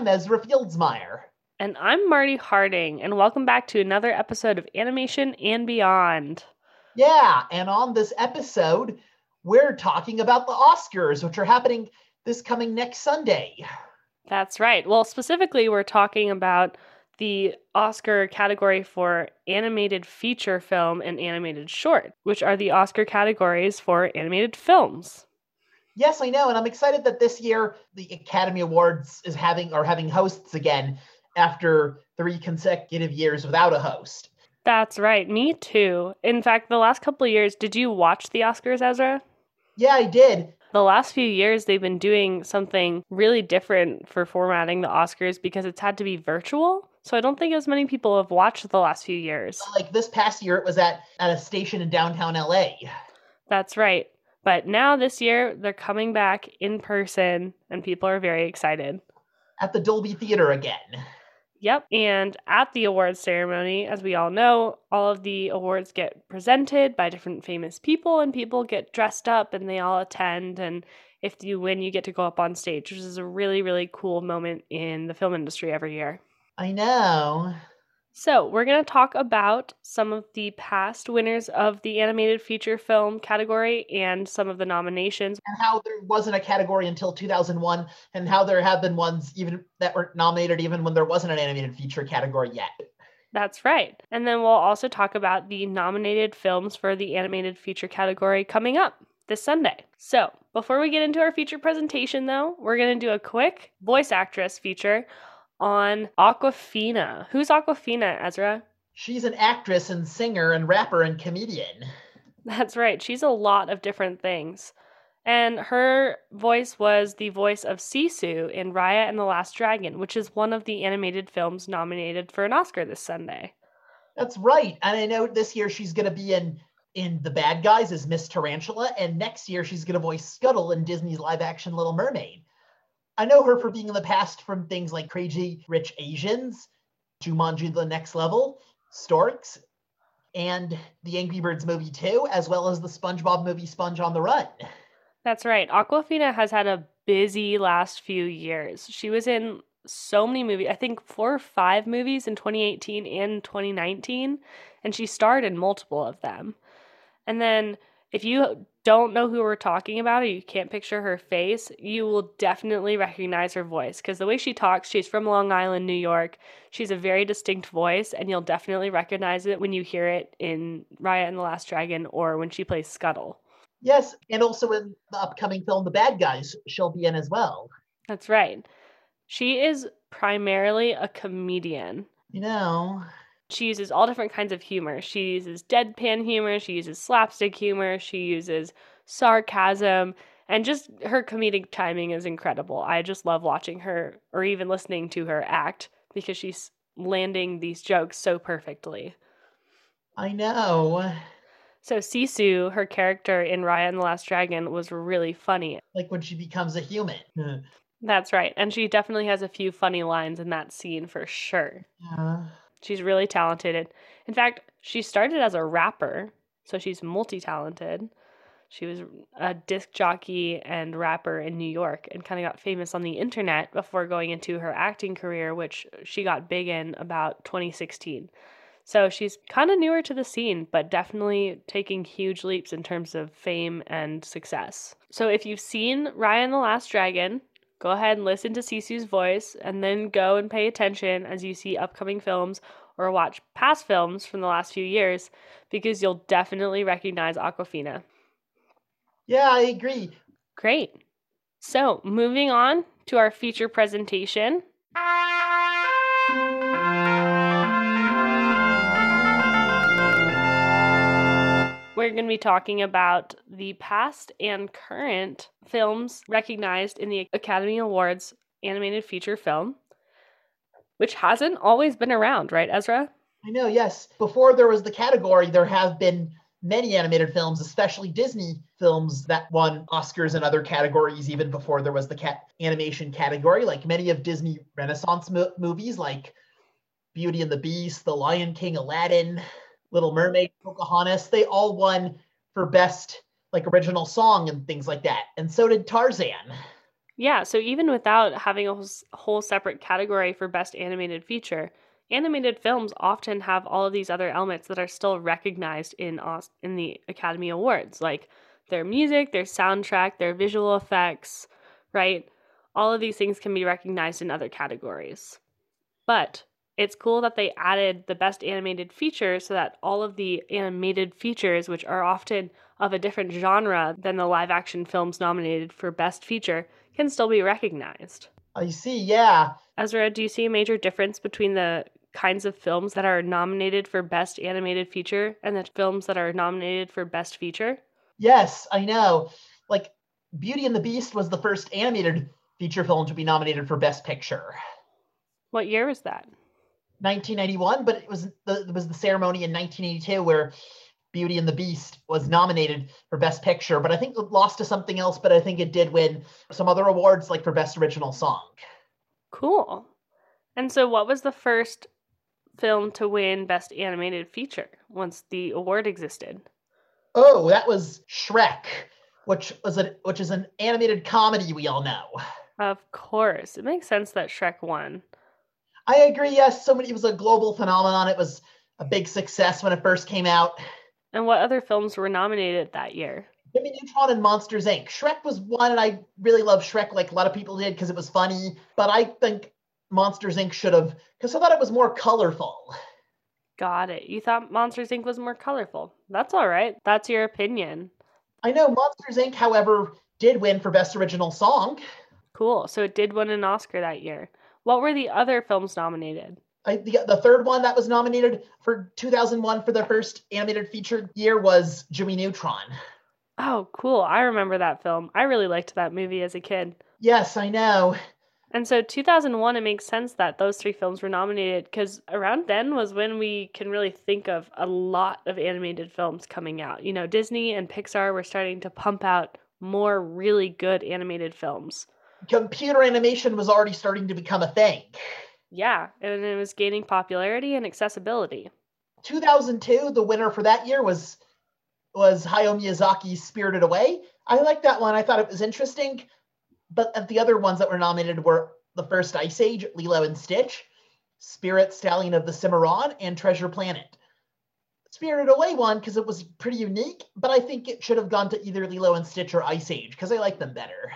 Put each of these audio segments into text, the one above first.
I'm Ezra Fieldsmeyer. And I'm Marty Harding, and welcome back to another episode of Animation and Beyond. Yeah, and on this episode, we're talking about the Oscars, which are happening this coming next Sunday. That's right. Well, specifically, we're talking about the Oscar category for animated feature film and animated short, which are the Oscar categories for animated films. Yes, I know, and I'm excited that this year the Academy Awards is having are having hosts again after three consecutive years without a host. That's right. Me too. In fact, the last couple of years, did you watch the Oscars, Ezra? Yeah, I did. The last few years, they've been doing something really different for formatting the Oscars because it's had to be virtual. So I don't think as many people have watched the last few years. Like this past year, it was at, at a station in downtown LA. That's right. But now this year, they're coming back in person, and people are very excited. At the Dolby Theater again. Yep. And at the awards ceremony, as we all know, all of the awards get presented by different famous people, and people get dressed up and they all attend. And if you win, you get to go up on stage, which is a really, really cool moment in the film industry every year. I know. So, we're going to talk about some of the past winners of the animated feature film category and some of the nominations. And how there wasn't a category until 2001, and how there have been ones even that were nominated even when there wasn't an animated feature category yet. That's right. And then we'll also talk about the nominated films for the animated feature category coming up this Sunday. So, before we get into our feature presentation, though, we're going to do a quick voice actress feature on Awkwafina. Who's Awkwafina, Ezra? She's an actress and singer and rapper and comedian. That's right. She's a lot of different things. And her voice was the voice of Sisu in Raya and the Last Dragon, which is one of the animated films nominated for an Oscar this Sunday. That's right. And I know this year she's going to be in in The Bad Guys as Miss Tarantula, and next year she's going to voice Scuttle in Disney's live action Little Mermaid. I know her for being in the past from things like Crazy Rich Asians, Jumanji The Next Level, Storks, and the Angry Birds movie too, as well as the SpongeBob movie Sponge on the Run. That's right. Awkwafina has had a busy last few years. She was in so many movies, I think four or five movies in 2018 and 2019, and she starred in multiple of them. And then if you don't know who we're talking about or you can't picture her face, you will definitely recognize her voice because the way she talks, she's from Long Island, New York. She's a very distinct voice, and you'll definitely recognize it when you hear it in Raya and the Last Dragon or when she plays Scuttle. Yes, and also in the upcoming film The Bad Guys, she'll be in as well. That's right. She is primarily a comedian. You know, she uses all different kinds of humor. She uses deadpan humor, she uses slapstick humor, she uses sarcasm, and just her comedic timing is incredible. I just love watching her or even listening to her act because she's landing these jokes so perfectly. I know. So Sisu, her character in Raya and the Last Dragon, was really funny. Like when she becomes a human. That's right. And she definitely has a few funny lines in that scene for sure. Yeah. She's really talented. In fact, she started as a rapper, so she's multi talented. She was a disc jockey and rapper in New York and kind of got famous on the internet before going into her acting career, which she got big in about 2016. So she's kind of newer to the scene, but definitely taking huge leaps in terms of fame and success. So if you've seen Raya and the Last Dragon, go ahead and listen to Sisu's voice and then go and pay attention as you see upcoming films or watch past films from the last few years because you'll definitely recognize Awkwafina. Yeah, I agree. Great. So, moving on to our feature presentation. We're going to be talking about the past and current films recognized in the Academy Awards animated feature film, which hasn't always been around, right, Ezra? I know, yes. Before there was the category, there have been many animated films, especially Disney films that won Oscars and other categories even before there was the cat animation category, like many of Disney Renaissance mo- movies like Beauty and the Beast, The Lion King, Aladdin, Little Mermaid, Pocahontas, they all won for best like original song and things like that. And so did Tarzan. Yeah, so even without having a whole separate category for best animated feature, animated films often have all of these other elements that are still recognized in in the Academy Awards, like their music, their soundtrack, their visual effects, right? All of these things can be recognized in other categories. But it's cool that they added the best animated feature so that all of the animated features, which are often of a different genre than the live action films nominated for best feature, can still be recognized. I see, yeah. Ezra, do you see a major difference between the kinds of films that are nominated for Best Animated Feature and the films that are nominated for Best Feature? Yes, I know. Like, Beauty and the Beast was the first animated feature film to be nominated for Best Picture. What year was that? 1991, but it was the it was the ceremony in 1982 where Beauty and the Beast was nominated for Best Picture, but I think it lost to something else. But I think it did win some other awards, like for Best Original Song. Cool. And so, what was the first film to win Best Animated Feature once the award existed? Oh, that was Shrek, which was a which is an animated comedy we all know. Of course, it makes sense that Shrek won. I agree. Yes, so many. It was a global phenomenon. It was a big success when it first came out. And what other films were nominated that year? Jimmy Neutron and Monsters Inc. Shrek was one, and I really love Shrek, like a lot of people did, because it was funny. But I think Monsters Inc. should have, because I thought it was more colorful. Got it. You thought Monsters Inc. was more colorful. That's all right. That's your opinion. I know Monsters Inc., however, did win for Best Original Song. Cool. So it did win an Oscar that year. What were the other films nominated? I, the, the third one that was nominated for 2001 for the first animated feature year was Jimmy Neutron. Oh, cool. I remember that film. I really liked that movie as a kid. Yes, I know. And so 2001, it makes sense that those three films were nominated because around then was when we can really think of a lot of animated films coming out. You know, Disney and Pixar were starting to pump out more really good animated films. Computer animation was already starting to become a thing. Yeah, and it was gaining popularity and accessibility. 2002, the winner for that year was was Hayao Miyazaki's Spirited Away. I liked that one. I thought it was interesting. But the other ones that were nominated were the first Ice Age, Lilo and Stitch, Spirit, Stallion of the Cimarron, and Treasure Planet. Spirited Away won because it was pretty unique, but I think it should have gone to either Lilo and Stitch or Ice Age because I like them better.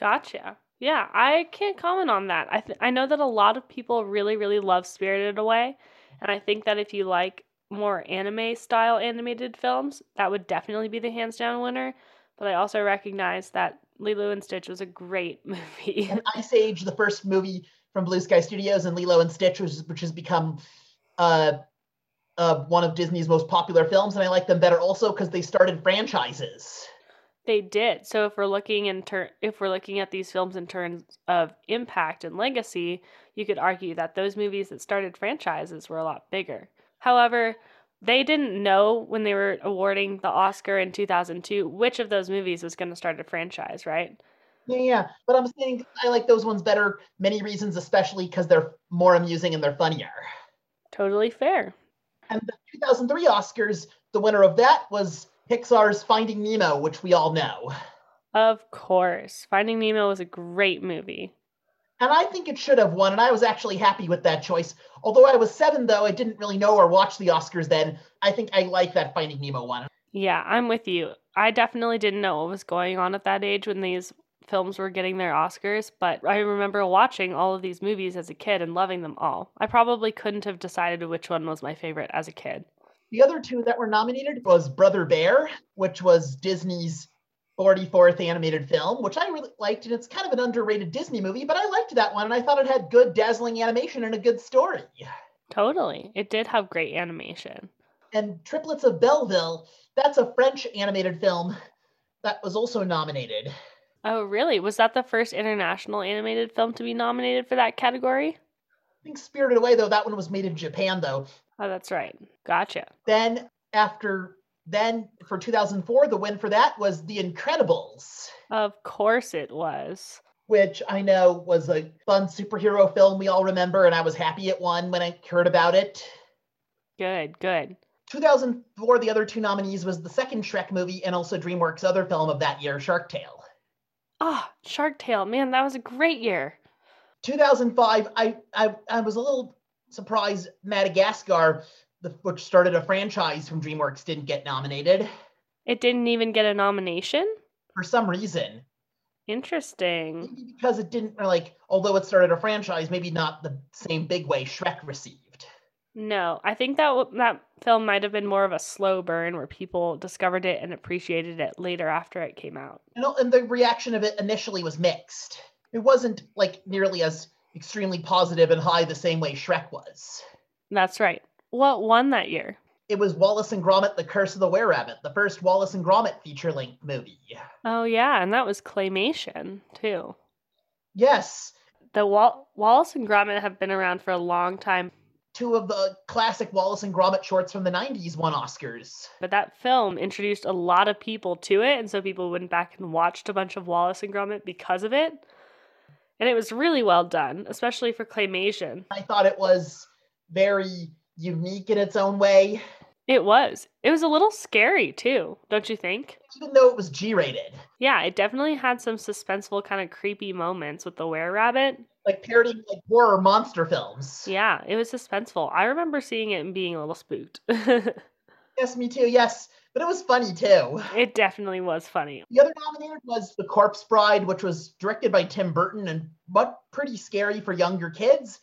Gotcha. Yeah, I can't comment on that. I th- I know that a lot of people really really love Spirited Away, and I think that if you like more anime style animated films, that would definitely be the hands down winner. But I also recognize that Lilo and Stitch was a great movie. and Ice Age, the first movie from Blue Sky Studios, and Lilo and Stitch, which, which has become uh, uh, one of Disney's most popular films, and I like them better also because they started franchises. They did. So if we're looking in ter- if we're looking at these films in terms of impact and legacy, you could argue that those movies that started franchises were a lot bigger. However, they didn't know when they were awarding the Oscar in 2002 which of those movies was going to start a franchise, right? Yeah, yeah, but I'm saying I like those ones better. Many reasons, especially because they're more amusing and they're funnier. Totally fair. And the 2003 Oscars, the winner of that was Pixar's Finding Nemo, which we all know. Of course. Finding Nemo was a great movie. And I think it should have won, and I was actually happy with that choice. Although I was seven, though, I didn't really know or watch the Oscars then. I think I like that Finding Nemo one. Yeah, I'm with you. I definitely didn't know what was going on at that age when these films were getting their Oscars, but I remember watching all of these movies as a kid and loving them all. I probably couldn't have decided which one was my favorite as a kid. The other two that were nominated was Brother Bear, which was Disney's 44th animated film, which I really liked, and it's kind of an underrated Disney movie, but I liked that one, and I thought it had good, dazzling animation and a good story. Totally. It did have great animation. And Triplets of Belleville, that's a French animated film that was also nominated. Oh, really? Was that the first international animated film to be nominated for that category? I think Spirited Away, though, that one was made in Japan, though. Oh, that's right. Gotcha. Then after then for 2004, the win for that was The Incredibles. Of course it was. Which I know was a fun superhero film we all remember, and I was happy it won when I heard about it. Good, good. 2004, the other two nominees was the second Shrek movie and also DreamWorks' other film of that year, Shark Tale. Ah, Shark Tale. Man, that was a great year. 2005, I, I, I was a little surprised Madagascar, the, which started a franchise from DreamWorks, didn't get nominated It didn't even get a nomination? for some reason. Interesting. Maybe because it didn't like, although it started a franchise, maybe not the same big way Shrek received. No, I think that that film might have been more of a slow burn where people discovered it and appreciated it later after it came out. And, and the reaction of it initially was mixed. It wasn't like nearly as extremely positive and high the same way Shrek was. That's right. What won that year? It was Wallace and Gromit: The Curse of the Were Rabbit, the first Wallace and Gromit feature-length movie. Oh yeah, and that was claymation too. Yes, The Wal- Wallace and Gromit have been around for a long time, two of the classic Wallace and Gromit shorts from the 90s won Oscars. but that film introduced a lot of people to it, and so people went back and watched a bunch of Wallace and Gromit because of it. And it was really well done, especially for claymation. I thought it was very unique in its own way, It was. It was a little scary too, don't you think? even though it was G rated. Yeah, it definitely had some suspenseful, kind of creepy moments with the were rabbit. Like parodying like horror monster films. Yeah, it was suspenseful. I remember seeing it and being a little spooked. Yes, me too, yes. But it was funny too. it definitely was funny. The other nominated was The Corpse Bride, which was directed by Tim Burton and but pretty scary for younger kids,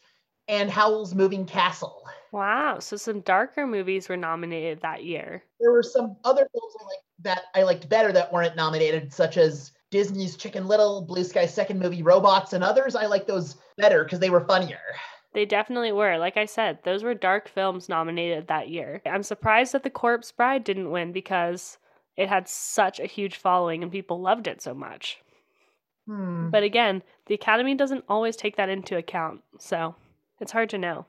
and Howl's Moving Castle. Wow, so some darker movies were nominated that year. There were some other films I liked that I liked better that weren't nominated, such as Disney's Chicken Little, Blue Sky's second movie, Robots, and others. I like those better because they were funnier. They definitely were. Like I said, those were dark films nominated that year. I'm surprised that The Corpse Bride didn't win because it had such a huge following and people loved it so much. Hmm. But again, the Academy doesn't always take that into account, so it's hard to know.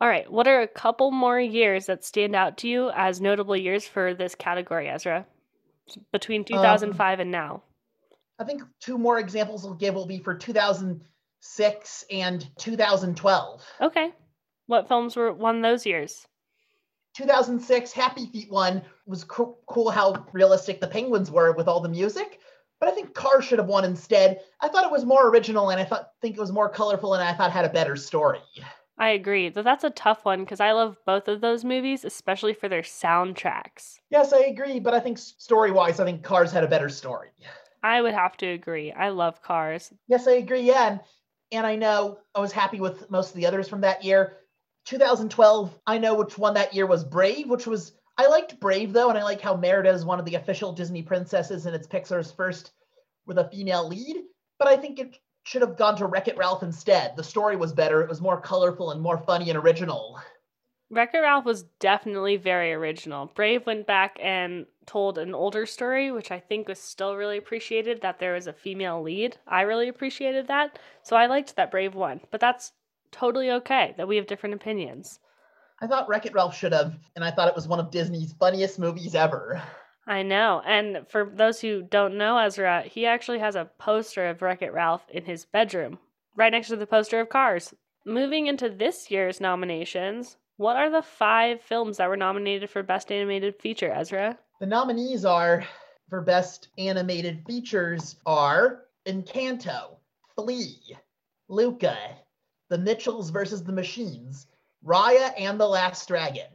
All right, what are a couple more years that stand out to you as notable years for this category, Ezra? Between 2005 and now. I think two more examples I'll give will be for 2006 and 2012. Okay. What films were won those years? 2006 Happy Feet one was co- cool how realistic the penguins were with all the music, but I think Cars should have won instead. I thought it was more original and I thought think it was more colorful and I thought had a better story. I agree. Though that's a tough one because I love both of those movies, especially for their soundtracks. Yes, I agree, but I think story wise, I think Cars had a better story. I would have to agree. I love Cars. Yes, I agree. Yeah, and, and I know I was happy with most of the others from that year. 2012, I know which one that year was Brave, which was I liked Brave though, and I like how Merida is one of the official Disney princesses and it's Pixar's first with a female lead. But I think it should have gone to Wreck It Ralph instead. The story was better. It was more colorful and more funny and original. Wreck-It Ralph was definitely very original. Brave went back and told an older story, which I think was still really appreciated that there was a female lead. I really appreciated that. So I liked that Brave won. But that's totally okay that we have different opinions. I thought Wreck It Ralph should have, and I thought it was one of Disney's funniest movies ever. I know. And for those who don't know Ezra, he actually has a poster of Wreck It Ralph in his bedroom, right next to the poster of Cars. Moving into this year's nominations, what are the five films that were nominated for Best Animated Feature, Ezra? The nominees are for best animated features are Encanto, Flee, Luca, The Mitchells versus the Machines, Raya and the Last Dragon.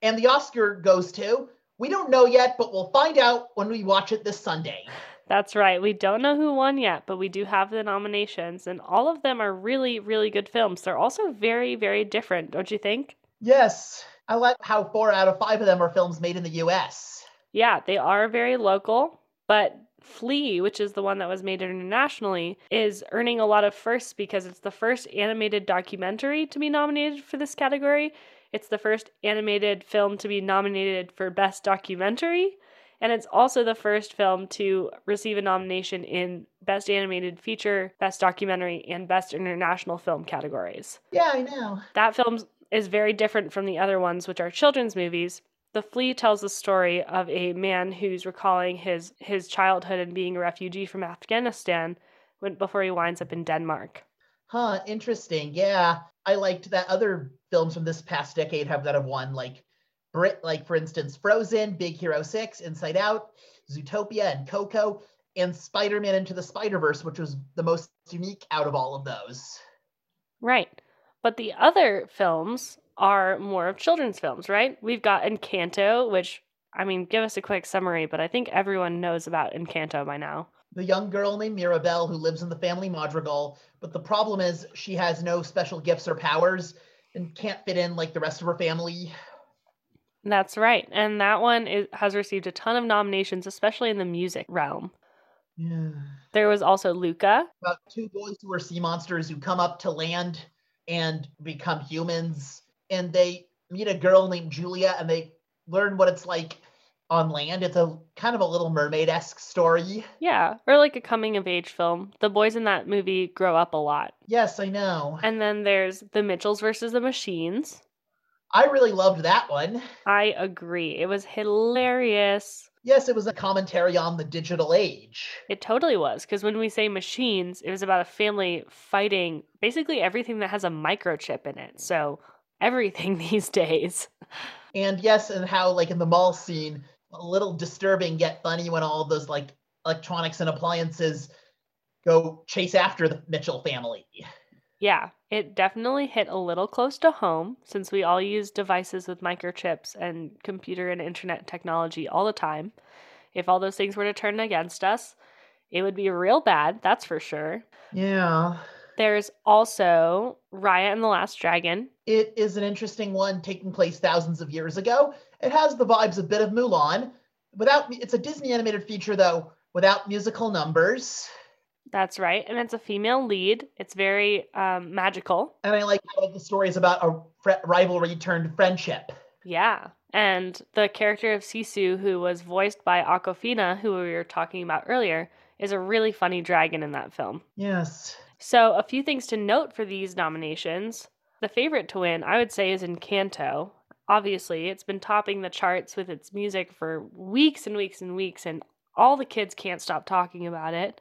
And the Oscar goes to, we don't know yet, but we'll find out when we watch it this Sunday. That's right. We don't know who won yet, but we do have the nominations, and all of them are really, really good films. They're also very, very different, don't you think? Yes, I like how four out of five of them are films made in the US. Yeah, they are very local, but Flee, which is the one that was made internationally, is earning a lot of firsts because it's the first animated documentary to be nominated for this category. It's the first animated film to be nominated for Best Documentary, and it's also the first film to receive a nomination in Best Animated Feature, Best Documentary, and Best International Film categories. Yeah, I know. That film is very different from the other ones, which are children's movies. The Flee tells the story of a man who's recalling his his childhood and being a refugee from Afghanistan when, before he winds up in Denmark. Huh, interesting. Yeah, I liked that other films from this past decade have that have won, like Brit, like for instance, Frozen, Big Hero Six, Inside Out, Zootopia, and Coco. and Spider-Man Into the Spider-Verse, which was the most unique out of all of those. Right. But the other films are more of children's films, right? We've got Encanto, which I mean, give us a quick summary, but I think everyone knows about Encanto by now. The young girl named Mirabel who lives in the family madrigal, but the problem is she has no special gifts or powers and can't fit in like the rest of her family. That's right. And that one is, has received a ton of nominations, especially in the music realm. Yeah. There was also Luca. About two boys who are sea monsters who come up to land and become humans. And they meet a girl named Julia and they learn what it's like on land. It's a kind of a little mermaid esque story. Yeah, or like a coming of age film. The boys in that movie grow up a lot. Yes, I know. And then there's The Mitchells versus the Machines. I really loved that one. I agree. It was hilarious. Yes, it was a commentary on the digital age. It totally was, because when we say machines, it was about a family fighting basically everything that has a microchip in it. So, everything these days. And yes, and how, like, in the mall scene, a little disturbing yet funny when all those, like, electronics and appliances go chase after the Mitchell family. Yeah, it definitely hit a little close to home since we all use devices with microchips and computer and internet technology all the time. If all those things were to turn against us, it would be real bad, that's for sure. Yeah. There's also Raya and the Last Dragon. It is an interesting one taking place thousands of years ago. It has the vibes a bit of Mulan. Without it's a Disney animated feature though, without musical numbers. That's right. And it's a female lead. It's very um, magical. And I like how the story is about a fr- rivalry turned friendship. Yeah. And the character of Sisu, who was voiced by Awkwafina, who we were talking about earlier, is a really funny dragon in that film. Yes. So, a few things to note for these nominations. The favorite to win, I would say, is Encanto. Obviously, it's been topping the charts with its music for weeks and weeks and weeks, and all the kids can't stop talking about it.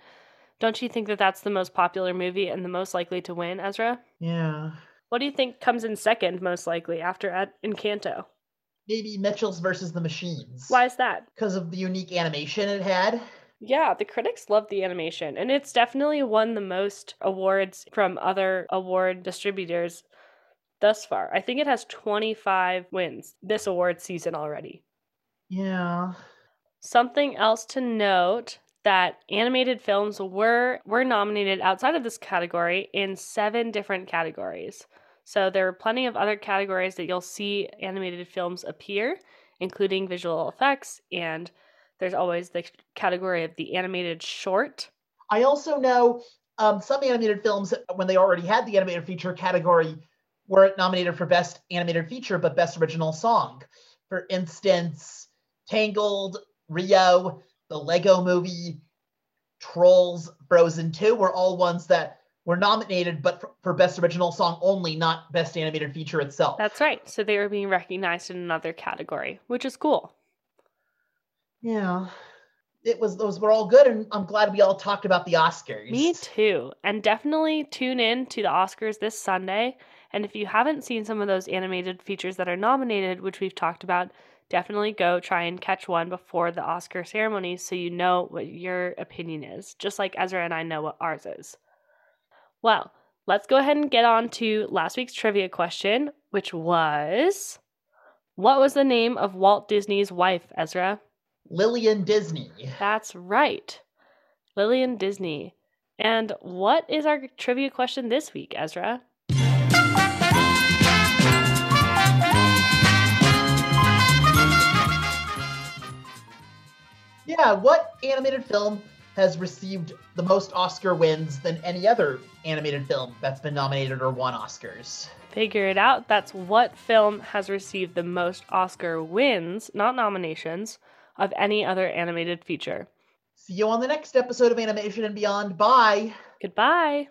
Don't you think that that's the most popular movie and the most likely to win, Ezra? Yeah. What do you think comes in second, most likely, after Ad- Encanto? Maybe Mitchell's versus the Machines. Why is that? Because of the unique animation it had. Yeah, the critics love the animation, and it's definitely won the most awards from other award distributors thus far. I think it has 25 wins this award season already. Yeah. Something else to note that animated films were were nominated outside of this category in seven different categories. So there are plenty of other categories that you'll see animated films appear, including visual effects, and there's always the category of the animated short. I also know um, some animated films, when they already had the animated feature category, were nominated for Best Animated Feature, but Best Original Song. For instance, Tangled, Rio, the Lego movie, Trolls, Frozen 2 were all ones that were nominated, but for, for, Best Original Song only, not Best Animated Feature itself. That's right. So they were being recognized in another category, which is cool. Yeah. It was those were all good, and I'm glad we all talked about the Oscars. Me too. And definitely tune in to the Oscars this Sunday. And if you haven't seen some of those animated features that are nominated, which we've talked about, definitely go try and catch one before the Oscar ceremony so you know what your opinion is, just like Ezra and I know what ours is. Well, let's go ahead and get on to last week's trivia question, which was What was the name of Walt Disney's wife, Ezra? Lillian Disney. That's right. Lillian Disney. And what is our trivia question this week, Ezra? Yeah, what animated film has received the most Oscar wins than any other animated film that's been nominated or won Oscars? Figure it out. That's what film has received the most Oscar wins, not nominations, of any other animated feature. See you on the next episode of Animation and Beyond. Bye. Goodbye.